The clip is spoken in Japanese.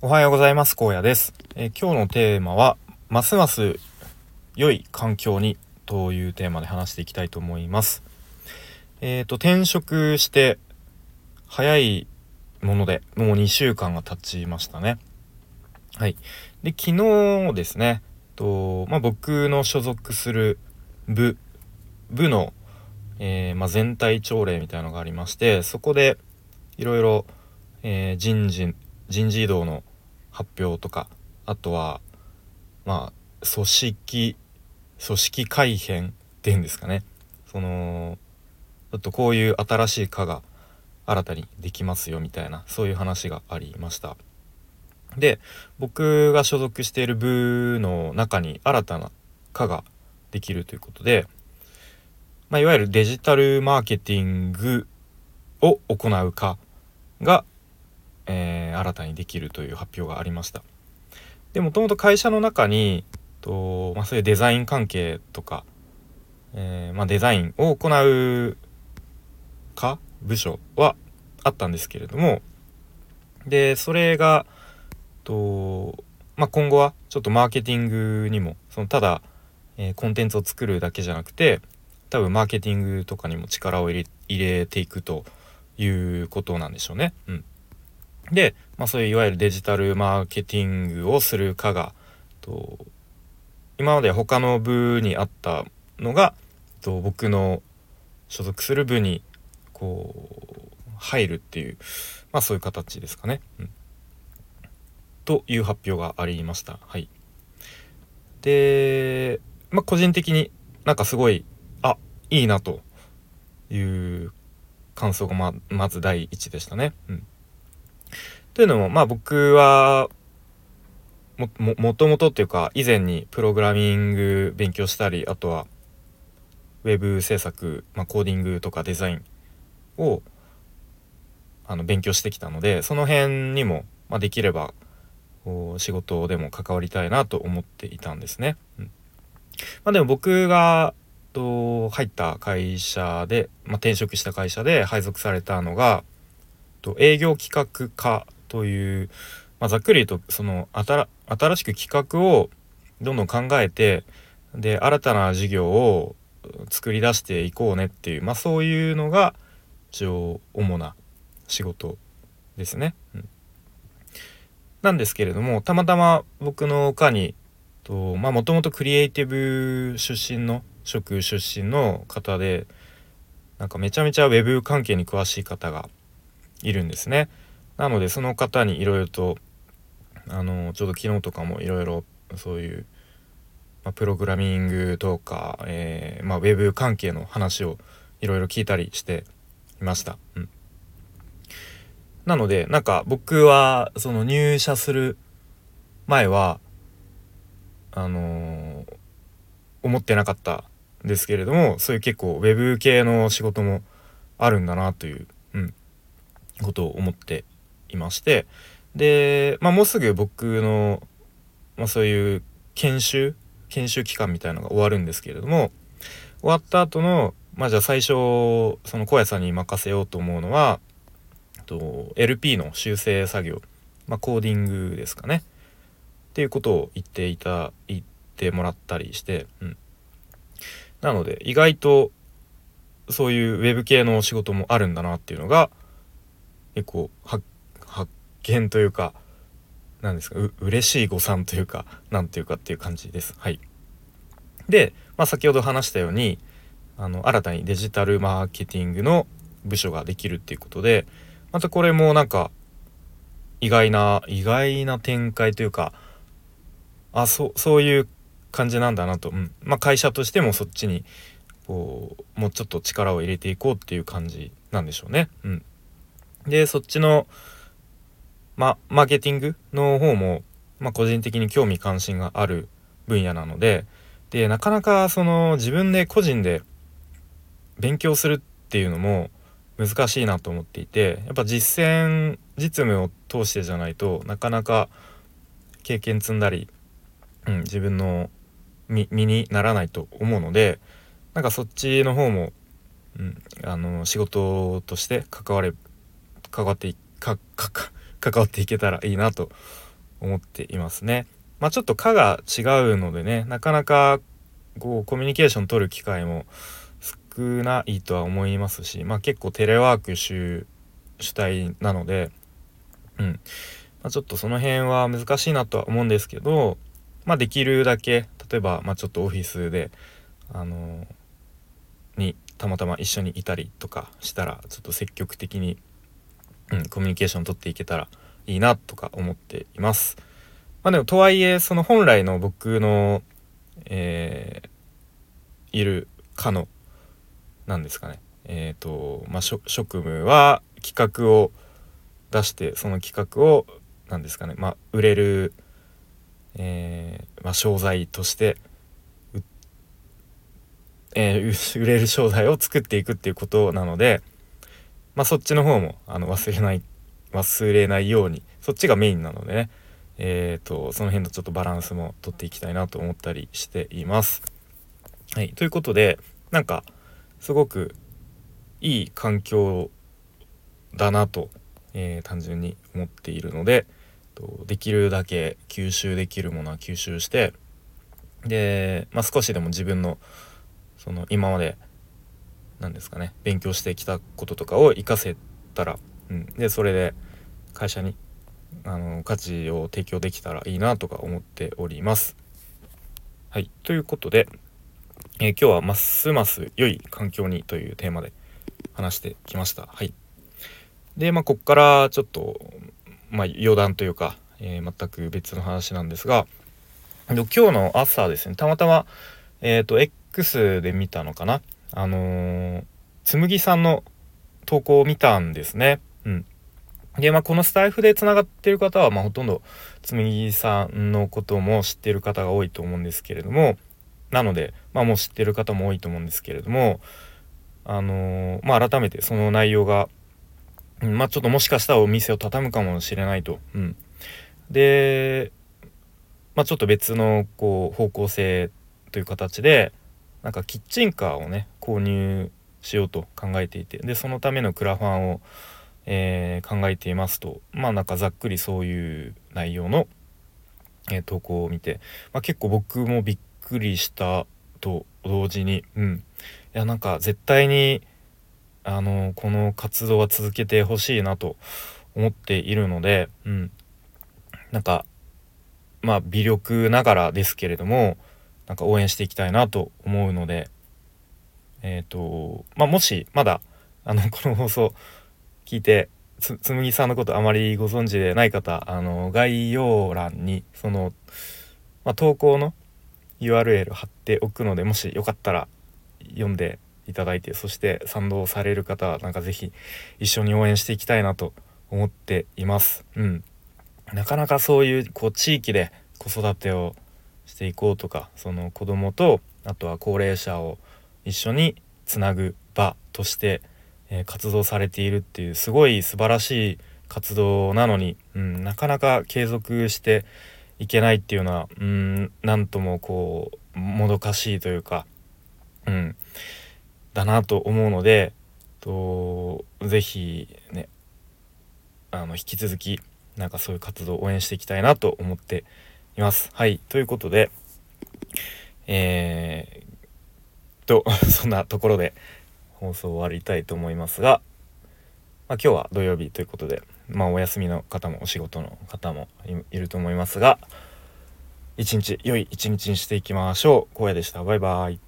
おはようございます荒野です、え、今日のテーマはますます良い環境にというテーマで話していきたいと思います。えっ、ー、と転職して早いものでもう2週間が経ちましたね。はい。で昨日ですねとまあ、僕の所属する部部の、えー、まあ、全体朝礼みたいなのがありましてそこでいろいろ、え、人事人事異動の発表とかあとはまあ組織組織改変っていうんですかね。そのちょっとこういう新しい課が新たにできますよみたいなそういう話がありました。で僕が所属している部の中に新たな課ができるということで、まあ、いわゆるデジタルマーケティングを行う課が、えー、新たにできるという発表がありました。でもともと会社の中にと、まあ、そういうデザイン関係とか、えー、まあ、デザインを行う課部署はあったんですけれどもでそれがと、まあ、今後はちょっとマーケティングにもそのただ、えー、コンテンツを作るだけじゃなくて多分マーケティングとかにも力を入れ入れていくということなんでしょうね。うん、で、まあ、そういういわゆるデジタルマーケティングをする課がと今まで他の部にあったのがと僕の所属する部にこう入るっていう、まあ、そういう形ですかね。うん、という発表がありました。はい、で、まあ、個人的になんかすごいあいいなという感想がままず第一でしたね。うん、というのもまあ僕はももともとっていうか以前にプログラミング勉強したりあとはウェブ制作、まあ、コーディングとかデザインをあの勉強してきたのでその辺にも、まあ、できれば仕事でも関わりたいなと思っていたんですね。うんまあ、でも僕がと入った会社で、まあ、転職した会社で配属されたのがと営業企画課という、まあ、ざっくり言うとその新しく企画をどんどん考えてで新たな事業を作り出していこうねっていう、まあ、そういうのが一応主な仕事ですね。うん、なんですけれどもたまたま僕の課にもともとクリエイティブ出身の職出身の方でなんかめちゃめちゃ web 関係に詳しい方がいるんですね。なのでその方にいろいろとあのちょうど昨日とかもいろいろそういう、まあ、プログラミングとか、えーまあ、ウェブ関係の話をいろいろ聞いたりしていました。うん、なのでなんか僕はその入社する前はあのー、思ってなかったんですけれどもそういう結構 web 系の仕事もあるんだなという、うん、ことを思っていましてで、まあ、もうすぐ僕の、まあ、そういう研修研修期間みたいのが終わるんですけれども終わった後のまあじゃあ最初その小屋さんに任せようと思うのはと LP の修正作業、まあ、コーディングですかね。っていうことを言っていた言ってもらったりして、うん、なので意外とそういうウェブ系の仕事もあるんだなっていうのが結構発見というか何ですかう嬉しい誤算というか何ていうかっていう感じです。はい、で、まあ、先ほど話したようにあの新たにデジタルマーケティングの部署ができるっていうことでまたこれもなんか意外な意外な展開というかあそそういう感じなんだなと、うんまあ、会社としてもそっちにこうもうちょっと力を入れていこうっていう感じなんでしょうね。うん、でそっちの、ま、マーケティングの方も、まあ、個人的に興味関心がある分野なのででなかなかその自分で個人で勉強するっていうのも難しいなと思っていてやっぱ実践実務を通してじゃないとなかなか経験積んだり、うん、自分の身にならないと思うのでなんかそっちの方も、うん、あの仕事として関われ関わってかか関わっていけたらいいなと思っていますね。まあちょっと科が違うのでねなかなかこうコミュニケーション取る機会も少ないとは思いますし、まあ、結構テレワーク主主体なので、うんまあ、ちょっとその辺は難しいなとは思うんですけど、まあ、できるだけ例えば、まあ、ちょっとオフィスであのにたまたま一緒にいたりとかしたらちょっと積極的に、うん、コミュニケーション取っていけたらいいなとか思っています。まあ、でもとはいえその本来の僕の、えー、いる課の何ですかねえっ、ー、とまあ職務は企画を出してその企画を何ですかねまあ売れる、えーまあ、商材としてえー、売れる商材を作っていくっていうことなので、まあ、そっちの方もあの忘れない忘れないようにそっちがメインなのでねえーと、その辺のちょっとバランスもとっていきたいなと思ったりしています。はい、ということでなんかすごくいい環境だなと、えー、単純に思っているのでできるだけ吸収できるものは吸収してで、まあ、少しでも自分のその今まで何ですかね。勉強してきたこととかを活かせたら、うん、でそれで会社にあの価値を提供できたらいいなとか思っております。はい。ということで、えー、今日はますます良い環境にというテーマで話してきました。はい、でまあこっからちょっと、まあ、余談というか、えー、全く別の話なんですが今日の朝ですね。たまたま、えーと、X で見たのかな。あのー、つむぎさんの投稿を見たんですね。うん、で、まあ、このスタイフでつながってる方は、まあ、ほとんどつむぎさんのことも知ってる方が多いと思うんですけれどもなので、まあ、もう知ってる方も多いと思うんですけれどもあのー、まあ、改めてその内容が、まあ、ちょっともしかしたらお店を畳むかもしれないと。うん、で、まあ、ちょっと別のこう方向性という形でなんかキッチンカーをね購入しようと考えていてでそのためのクラファンを、えー、考えていますとまあなんかざっくりそういう内容の、えー、投稿を見て、まあ、結構僕もびっくりしたと同時にうん。いやなんか絶対にあのこの活動は続けてほしいなと思っているのでうん。なんかまあ微力ながらですけれどもなんか応援していきたいなと思うのでえっ、ー、とまあもしまだあの この放送聞いてつむぎさんのことあまりご存知でない方あの概要欄にその、まあ、投稿の URL 貼っておくのでもしよかったら読んでいただいてそして賛同される方はなんか是非一緒に応援していきたいなと思っています。うん、なかなかそういうこう地域で子育てをしていこうとかその子供とあとは高齢者を一緒につなぐ場として、えー、活動されているっていうすごい素晴らしい活動なのに、うん、なかなか継続していけないっていうのはうんなんともこうもどかしいというか、うん、だなと思うのでと是非ねあの引き続きなんかそういう活動を応援していきたいなと思っています。はい。ということで、えー、と、そんなところで放送終わりたいと思いますが、まあ、今日は土曜日ということで、まあ、お休みの方もお仕事の方もいると思いますが、一日、良い一日にしていきましょう。荒野でした。バイバイ。